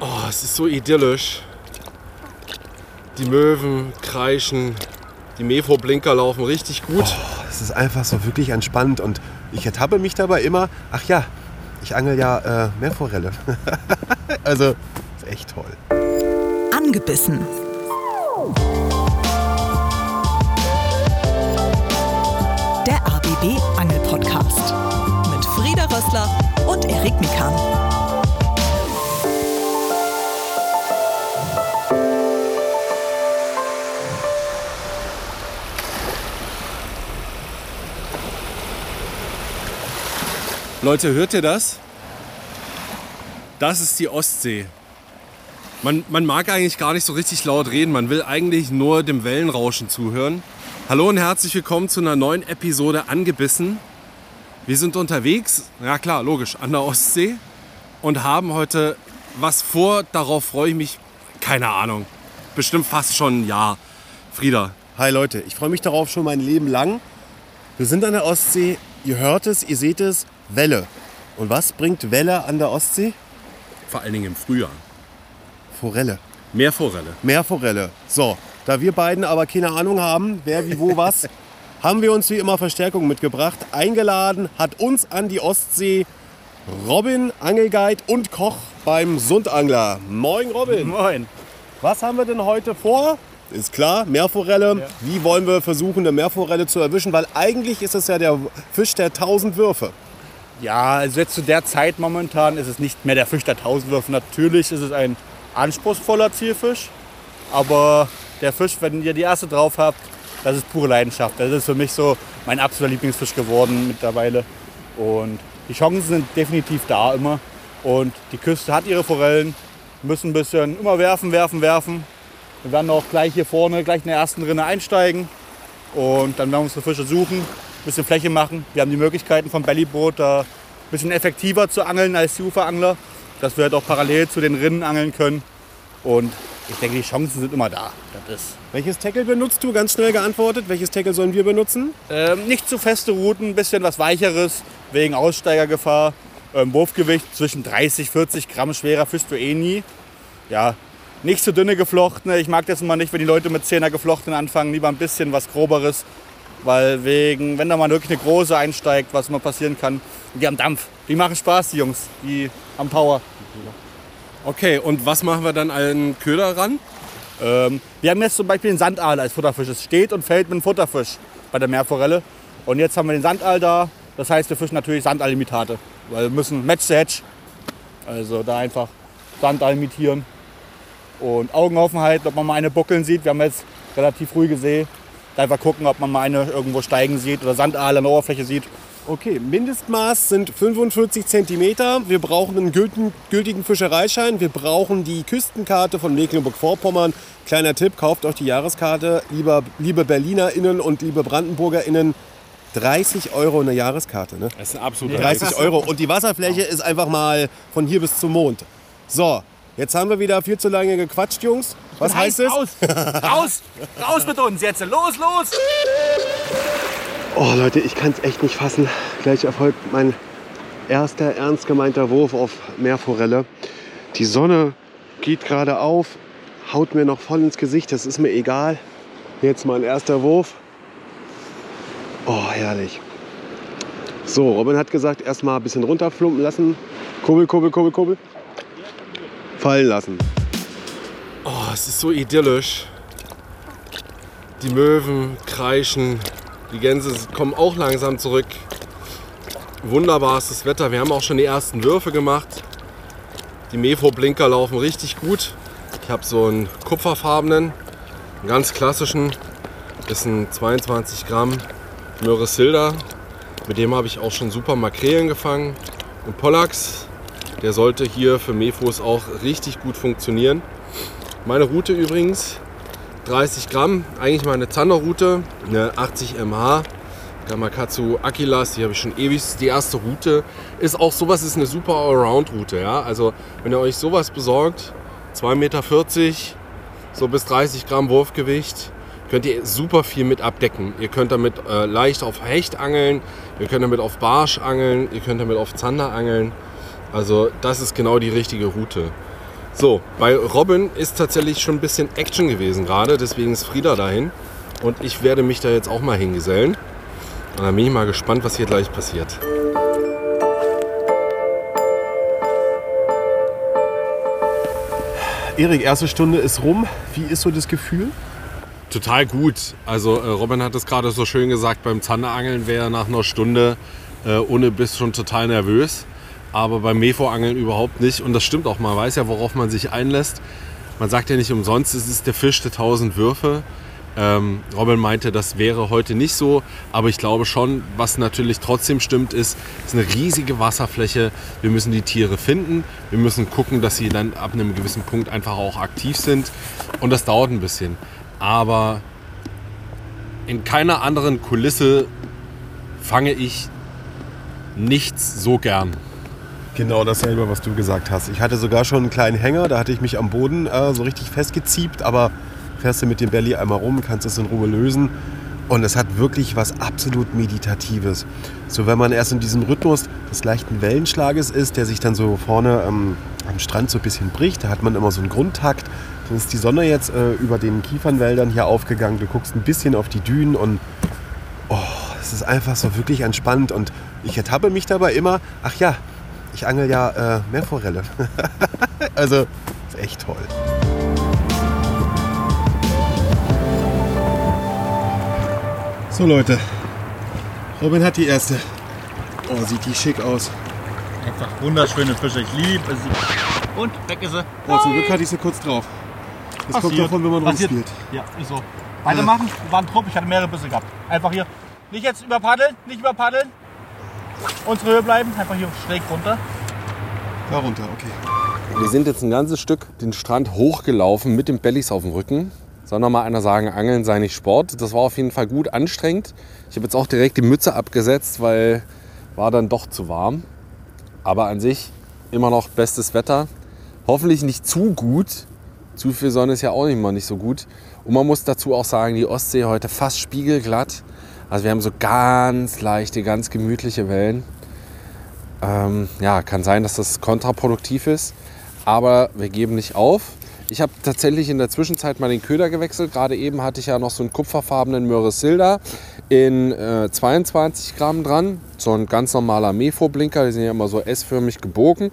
Oh, es ist so idyllisch. Die Möwen kreischen, die Mefo-Blinker laufen richtig gut. Oh, es ist einfach so wirklich entspannt und ich ertappe mich dabei immer, ach ja, ich angel ja äh, Meerforelle. also, ist echt toll. Angebissen. Der ABB Angel Podcast mit Frieda Rössler und Erik Mikan. Leute, hört ihr das? Das ist die Ostsee. Man, man mag eigentlich gar nicht so richtig laut reden, man will eigentlich nur dem Wellenrauschen zuhören. Hallo und herzlich willkommen zu einer neuen Episode Angebissen. Wir sind unterwegs, ja klar, logisch, an der Ostsee und haben heute was vor, darauf freue ich mich, keine Ahnung, bestimmt fast schon ein Jahr. Frieda. Hi Leute, ich freue mich darauf schon mein Leben lang. Wir sind an der Ostsee, ihr hört es, ihr seht es, Welle. Und was bringt Welle an der Ostsee? Vor allen Dingen im Frühjahr. Forelle. Meerforelle. Meerforelle. So, da wir beiden aber keine Ahnung haben, wer wie wo was, haben wir uns wie immer Verstärkung mitgebracht. Eingeladen hat uns an die Ostsee Robin, Angelguide und Koch beim Sundangler. Moin Robin. Moin. Was haben wir denn heute vor? Ist klar, Meerforelle. Ja. Wie wollen wir versuchen, eine Meerforelle zu erwischen? Weil eigentlich ist es ja der Fisch der tausend Würfe. Ja, also jetzt zu der Zeit momentan ist es nicht mehr der Fisch der Tausendwürfe. Natürlich ist es ein anspruchsvoller Zielfisch, aber der Fisch, wenn ihr die erste drauf habt, das ist pure Leidenschaft. Das ist für mich so mein absoluter Lieblingsfisch geworden mittlerweile. Und die Chancen sind definitiv da immer. Und die Küste hat ihre Forellen, müssen ein bisschen immer werfen, werfen, werfen. Wir werden auch gleich hier vorne, gleich in der ersten Rinne einsteigen. Und dann werden wir unsere Fische suchen, bisschen Fläche machen. Wir haben die Möglichkeiten vom Bellyboot da ein bisschen effektiver zu angeln als die Uferangler, dass wir halt auch parallel zu den Rinnen angeln können. Und ich denke, die Chancen sind immer da. Das ist Welches Tackle benutzt du? Ganz schnell geantwortet. Welches Tackle sollen wir benutzen? ähm, nicht zu feste Routen, ein bisschen was weicheres wegen Aussteigergefahr. Ähm, Wurfgewicht zwischen 30, 40 Gramm schwerer Fisch du eh nie. Ja, nicht zu dünne geflochtene. Ich mag das immer nicht, wenn die Leute mit 10er geflochtenen anfangen. Lieber ein bisschen was groberes. Weil wegen, wenn da mal wirklich eine große einsteigt, was immer passieren kann, die haben Dampf. Die machen Spaß, die Jungs. Die haben Power. Okay, und was machen wir dann an Köder ran? Ähm, wir haben jetzt zum Beispiel den Sandaal als Futterfisch. Es steht und fällt mit dem Futterfisch bei der Meerforelle. Und jetzt haben wir den Sandaal da. Das heißt, wir fischen natürlich Sandaal-Imitate. Weil wir müssen Match the Hedge. Also da einfach Sandaal imitieren. Und Augen offen halten, ob man mal eine buckeln sieht. Wir haben jetzt relativ ruhige See. Da einfach gucken, ob man mal eine irgendwo steigen sieht oder Sandaal an der Oberfläche sieht. Okay, Mindestmaß sind 45 cm. Wir brauchen einen gültigen, gültigen Fischereischein. Wir brauchen die Küstenkarte von Mecklenburg-Vorpommern. Kleiner Tipp, kauft euch die Jahreskarte. Lieber, liebe BerlinerInnen und liebe BrandenburgerInnen, 30 Euro eine Jahreskarte. Ne? Das ist ein absoluter 30 Euro. Und die Wasserfläche ist einfach mal von hier bis zum Mond. So, jetzt haben wir wieder viel zu lange gequatscht, Jungs. Was heißt es? Raus! Raus! Raus mit uns jetzt! Los, los! Oh Leute, ich kann es echt nicht fassen. Gleich erfolgt mein erster ernst gemeinter Wurf auf Meerforelle. Die Sonne geht gerade auf, haut mir noch voll ins Gesicht, das ist mir egal. Jetzt mein erster Wurf. Oh, herrlich. So, Robin hat gesagt, erstmal ein bisschen runterflumpen lassen. Kurbel, kurbel, kurbel, kurbel. Fallen lassen. Oh, es ist so idyllisch. Die Möwen kreischen, die Gänse kommen auch langsam zurück. Wunderbares Wetter. Wir haben auch schon die ersten Würfe gemacht. Die Mefo-Blinker laufen richtig gut. Ich habe so einen kupferfarbenen, einen ganz klassischen. Das sind 22 Gramm Möhre Silda. Mit dem habe ich auch schon super Makrelen gefangen. Und Pollax, der sollte hier für Mefos auch richtig gut funktionieren. Meine Route übrigens 30 Gramm, eigentlich meine Zanderroute, eine 80 mH. Gamakatsu Akilas, die habe ich schon ewig. Die erste Route ist auch sowas, ist eine super Allround-Route. Ja? Also wenn ihr euch sowas besorgt, 2,40 Meter, so bis 30 Gramm Wurfgewicht, könnt ihr super viel mit abdecken. Ihr könnt damit äh, leicht auf Hecht angeln, ihr könnt damit auf Barsch angeln, ihr könnt damit auf Zander angeln. Also das ist genau die richtige Route. So, bei Robin ist tatsächlich schon ein bisschen Action gewesen gerade, deswegen ist Frieda dahin. Und ich werde mich da jetzt auch mal hingesellen. Und dann bin ich mal gespannt, was hier gleich passiert. Erik, erste Stunde ist rum. Wie ist so das Gefühl? Total gut. Also äh, Robin hat es gerade so schön gesagt, beim Zanderangeln wäre er nach einer Stunde äh, ohne Biss schon total nervös. Aber beim Mefo-Angeln überhaupt nicht. Und das stimmt auch, man weiß ja, worauf man sich einlässt. Man sagt ja nicht umsonst, es ist der Fisch der tausend Würfe. Ähm, Robin meinte, das wäre heute nicht so, aber ich glaube schon, was natürlich trotzdem stimmt, ist, es ist eine riesige Wasserfläche. Wir müssen die Tiere finden. Wir müssen gucken, dass sie dann ab einem gewissen Punkt einfach auch aktiv sind. Und das dauert ein bisschen. Aber in keiner anderen Kulisse fange ich nichts so gern. Genau dasselbe, was du gesagt hast. Ich hatte sogar schon einen kleinen Hänger, da hatte ich mich am Boden äh, so richtig festgeziebt, aber fährst du mit dem Belly einmal rum, kannst es in Ruhe lösen. Und es hat wirklich was absolut Meditatives. So, wenn man erst in diesem Rhythmus des leichten Wellenschlages ist, der sich dann so vorne ähm, am Strand so ein bisschen bricht, da hat man immer so einen Grundtakt. Dann ist die Sonne jetzt äh, über den Kiefernwäldern hier aufgegangen. Du guckst ein bisschen auf die Dünen und oh, es ist einfach so wirklich entspannt. Und ich ertappe mich dabei immer, ach ja, ich angel ja äh, Meerforelle. also, ist echt toll. So Leute, Robin hat die erste. Oh, sieht die schick aus. Einfach wunderschöne Fische. Ich liebe sie. Und weg ist sie. Oh, zum Glück hatte ich sie kurz drauf. Das kommt davon, wenn man Passiert. rumspielt. Ja, ist so. Weitermachen. War ein Trupp. Ich hatte mehrere Bisse gehabt. Einfach hier. Nicht jetzt überpaddeln. Nicht überpaddeln. Unsere Höhe bleiben. Einfach hier schräg runter. Da runter, okay. Wir sind jetzt ein ganzes Stück den Strand hochgelaufen mit dem Bellies auf dem Rücken. Soll noch mal einer sagen, Angeln sei nicht Sport. Das war auf jeden Fall gut anstrengend. Ich habe jetzt auch direkt die Mütze abgesetzt, weil war dann doch zu warm. Aber an sich immer noch bestes Wetter. Hoffentlich nicht zu gut. Zu viel Sonne ist ja auch immer nicht so gut. Und man muss dazu auch sagen, die Ostsee heute fast spiegelglatt. Also wir haben so ganz leichte, ganz gemütliche Wellen. Ähm, ja, kann sein, dass das kontraproduktiv ist. Aber wir geben nicht auf. Ich habe tatsächlich in der Zwischenzeit mal den Köder gewechselt. Gerade eben hatte ich ja noch so einen kupferfarbenen Möresilda in äh, 22 Gramm dran. So ein ganz normaler Mefo-Blinker. Die sind ja immer so S-förmig gebogen.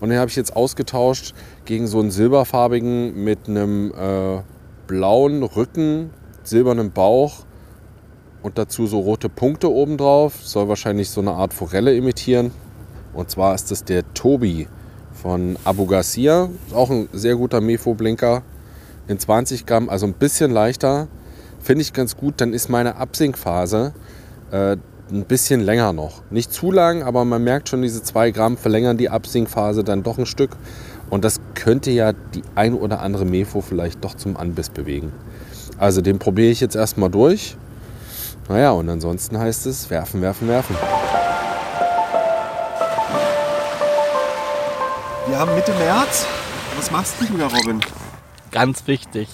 Und den habe ich jetzt ausgetauscht gegen so einen silberfarbigen mit einem äh, blauen Rücken, silbernen Bauch und dazu so rote Punkte oben drauf. Soll wahrscheinlich so eine Art Forelle imitieren. Und zwar ist das der Tobi von Abu Garcia. Auch ein sehr guter Mefo-Blinker. In 20 Gramm, also ein bisschen leichter. Finde ich ganz gut. Dann ist meine Absinkphase äh, ein bisschen länger noch. Nicht zu lang, aber man merkt schon, diese 2 Gramm verlängern die Absinkphase dann doch ein Stück. Und das könnte ja die ein oder andere Mefo vielleicht doch zum Anbiss bewegen. Also den probiere ich jetzt erstmal durch. Naja, und ansonsten heißt es werfen, werfen, werfen. Wir haben Mitte März. Was machst du da, Robin? Ganz wichtig.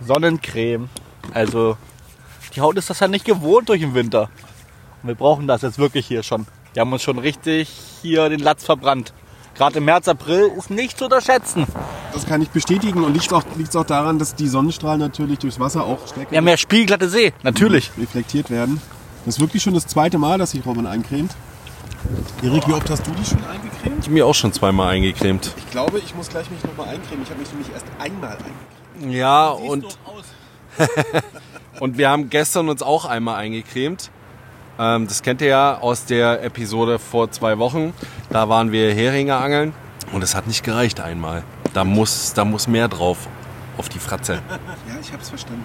Sonnencreme. Also die Haut ist das ja nicht gewohnt durch den Winter. Und wir brauchen das jetzt wirklich hier schon. Wir haben uns schon richtig hier den Latz verbrannt. Gerade im März, April ist nicht zu unterschätzen. Das kann ich bestätigen und liegt auch, liegt auch daran, dass die Sonnenstrahlen natürlich durchs Wasser auch stärker haben ja spiegelglatte See, natürlich. reflektiert werden. Das ist wirklich schon das zweite Mal, dass sich Robin eincremt. Erik, wie oft hast du dich schon eingecremt? Ich mir auch schon zweimal eingecremt. Ich glaube, ich muss gleich mich nochmal eincremen. Ich habe mich nämlich erst einmal eingecremt. Ja, und, und wir haben gestern uns auch einmal eingecremt. Ähm, das kennt ihr ja aus der Episode vor zwei Wochen. Da waren wir Heringe angeln und es hat nicht gereicht einmal. Da muss, da muss mehr drauf auf die Fratze. Ja, ich habe es verstanden.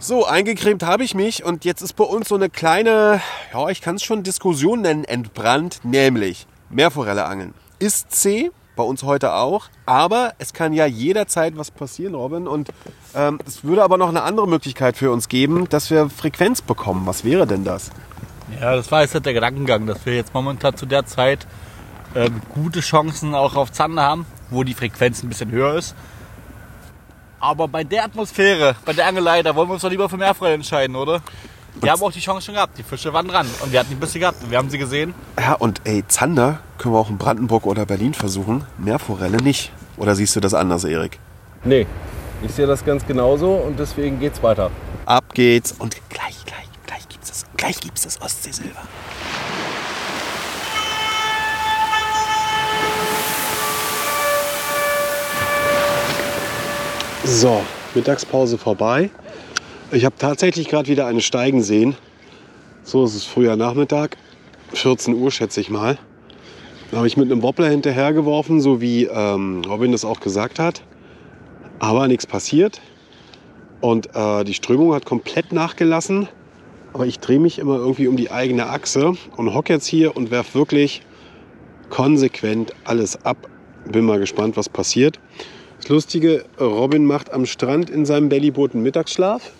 So, eingecremt habe ich mich und jetzt ist bei uns so eine kleine, ja, ich kann es schon Diskussion nennen, entbrannt, nämlich Meerforelle angeln. Ist C, bei uns heute auch, aber es kann ja jederzeit was passieren, Robin. Und ähm, es würde aber noch eine andere Möglichkeit für uns geben, dass wir Frequenz bekommen. Was wäre denn das? Ja, das war jetzt halt der Gedankengang, dass wir jetzt momentan zu der Zeit ähm, gute Chancen auch auf Zander haben, wo die Frequenz ein bisschen höher ist. Aber bei der Atmosphäre, bei der Angelei, da wollen wir uns doch lieber für Meerfreude entscheiden, oder? Wir haben auch die Chance schon gehabt. Die Fische waren dran und wir hatten die Bisse gehabt und wir haben sie gesehen. Ja, und ey, Zander können wir auch in Brandenburg oder Berlin versuchen, Meerforelle nicht. Oder siehst du das anders, Erik? Nee, ich sehe das ganz genauso und deswegen geht's weiter. Ab geht's und gleich, gleich, gleich gibt's das, gleich gibt's das Ostseesilber. So, Mittagspause vorbei. Ich habe tatsächlich gerade wieder eine Steigen sehen. So ist es früher Nachmittag, 14 Uhr schätze ich mal. Da habe ich mit einem Wobbler hinterhergeworfen, so wie ähm, Robin das auch gesagt hat. Aber nichts passiert. Und äh, die Strömung hat komplett nachgelassen. Aber ich drehe mich immer irgendwie um die eigene Achse und hocke jetzt hier und werfe wirklich konsequent alles ab. Bin mal gespannt, was passiert. Das Lustige, Robin macht am Strand in seinem Bellyboot einen Mittagsschlaf.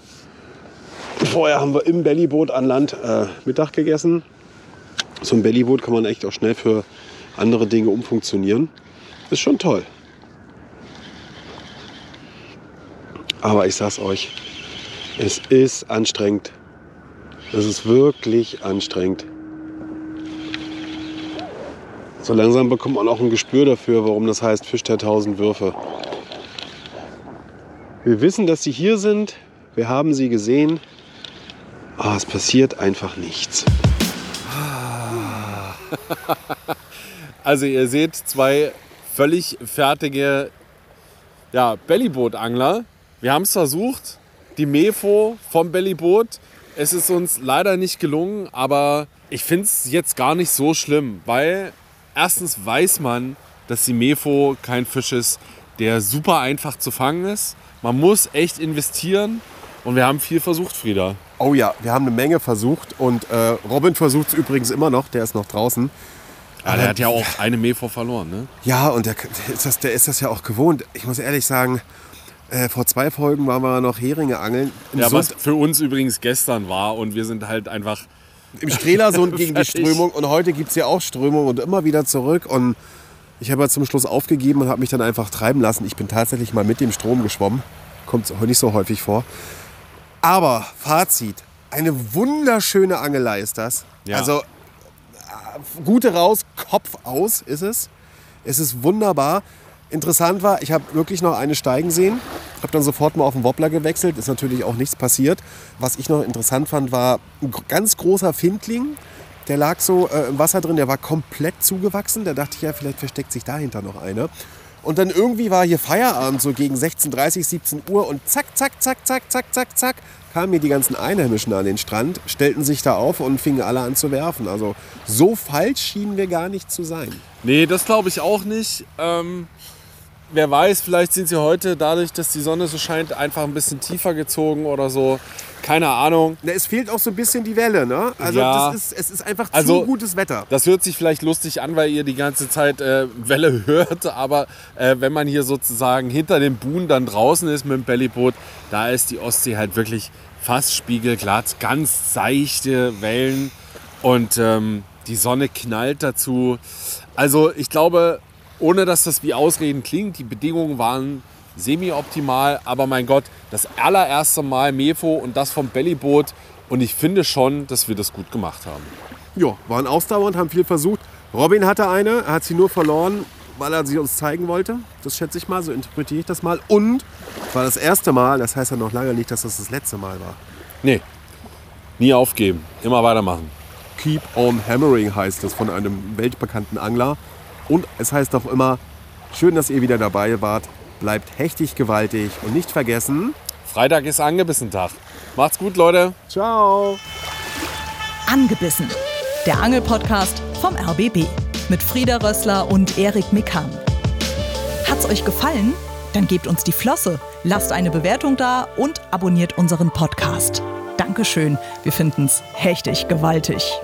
Vorher haben wir im Bellyboot an Land äh, Mittag gegessen. So ein Bellyboot kann man echt auch schnell für andere Dinge umfunktionieren. Ist schon toll. Aber ich sag's euch, es ist anstrengend. Es ist wirklich anstrengend. So langsam bekommt man auch ein Gespür dafür, warum das heißt Fisch der tausend Würfe. Wir wissen, dass sie hier sind. Wir haben sie gesehen. Aber es passiert einfach nichts. Also ihr seht zwei völlig fertige ja, Bellyboot-Angler. Wir haben es versucht, die Mefo vom Bellyboot. Es ist uns leider nicht gelungen, aber ich finde es jetzt gar nicht so schlimm, weil erstens weiß man, dass die Mefo kein Fisch ist, der super einfach zu fangen ist. Man muss echt investieren und wir haben viel versucht, Frieda. Oh ja, wir haben eine Menge versucht und äh, Robin versucht es übrigens immer noch, der ist noch draußen. Ja, der hat ja auch eine Mefo verloren, ne? Ja, und der, der, ist das, der ist das ja auch gewohnt. Ich muss ehrlich sagen, äh, vor zwei Folgen waren wir noch Heringe angeln. Ja, was Sund- für uns übrigens gestern war und wir sind halt einfach im Strelasund gegen die. Strömung und heute gibt es ja auch Strömung und immer wieder zurück und ich habe zum Schluss aufgegeben und habe mich dann einfach treiben lassen. Ich bin tatsächlich mal mit dem Strom geschwommen. Kommt nicht so häufig vor. Aber Fazit, eine wunderschöne Angelei ist das. Ja. Also äh, Gute raus, Kopf aus ist es. Es ist wunderbar. Interessant war, ich habe wirklich noch eine steigen sehen. Habe dann sofort mal auf den Wobbler gewechselt. Ist natürlich auch nichts passiert. Was ich noch interessant fand, war ein ganz großer Findling. Der lag so äh, im Wasser drin, der war komplett zugewachsen. Da dachte ich ja, vielleicht versteckt sich dahinter noch eine. Und dann irgendwie war hier Feierabend, so gegen 16.30, 17 Uhr. Und zack, zack, zack, zack, zack, zack, zack, kamen mir die ganzen Einheimischen an den Strand, stellten sich da auf und fingen alle an zu werfen. Also so falsch schienen wir gar nicht zu sein. Nee, das glaube ich auch nicht. Ähm, wer weiß, vielleicht sind sie heute dadurch, dass die Sonne so scheint, einfach ein bisschen tiefer gezogen oder so. Keine Ahnung. Na, es fehlt auch so ein bisschen die Welle, ne? Also Ja. ist, es ist einfach Also- zu gutes Wetter. Das hört sich vielleicht lustig an, weil ihr die ganze Zeit äh, Welle hört, aber äh, wenn man hier sozusagen hinter dem Buhn dann draußen ist mit dem Bellyboot, da ist die Ostsee halt wirklich fast spiegelglatt, ganz seichte Wellen und ähm, die Sonne knallt dazu. Also ich glaube, ohne dass das wie Ausreden klingt, die Bedingungen waren semi-optimal, aber mein Gott, das allererste Mal Mefo und das vom Bellyboot und ich finde schon, dass wir das gut gemacht haben. Ja, waren ausdauernd, haben viel versucht. Robin hatte eine, er hat sie nur verloren, weil er sie uns zeigen wollte. Das schätze ich mal, so interpretiere ich das mal. Und es war das erste Mal, das heißt ja noch lange nicht, dass das das letzte Mal war. Nee, nie aufgeben, immer weitermachen. Keep on Hammering heißt es von einem weltbekannten Angler. Und es heißt auch immer, schön, dass ihr wieder dabei wart. Bleibt hechtig gewaltig und nicht vergessen. Freitag ist angebissen Tag. Macht's gut, Leute. Ciao! Angebissen. Der Angelpodcast vom RBB mit Frieda Rössler und Erik Mikan. Hat's euch gefallen? Dann gebt uns die Flosse, lasst eine Bewertung da und abonniert unseren Podcast. Dankeschön, wir finden's hechtig gewaltig.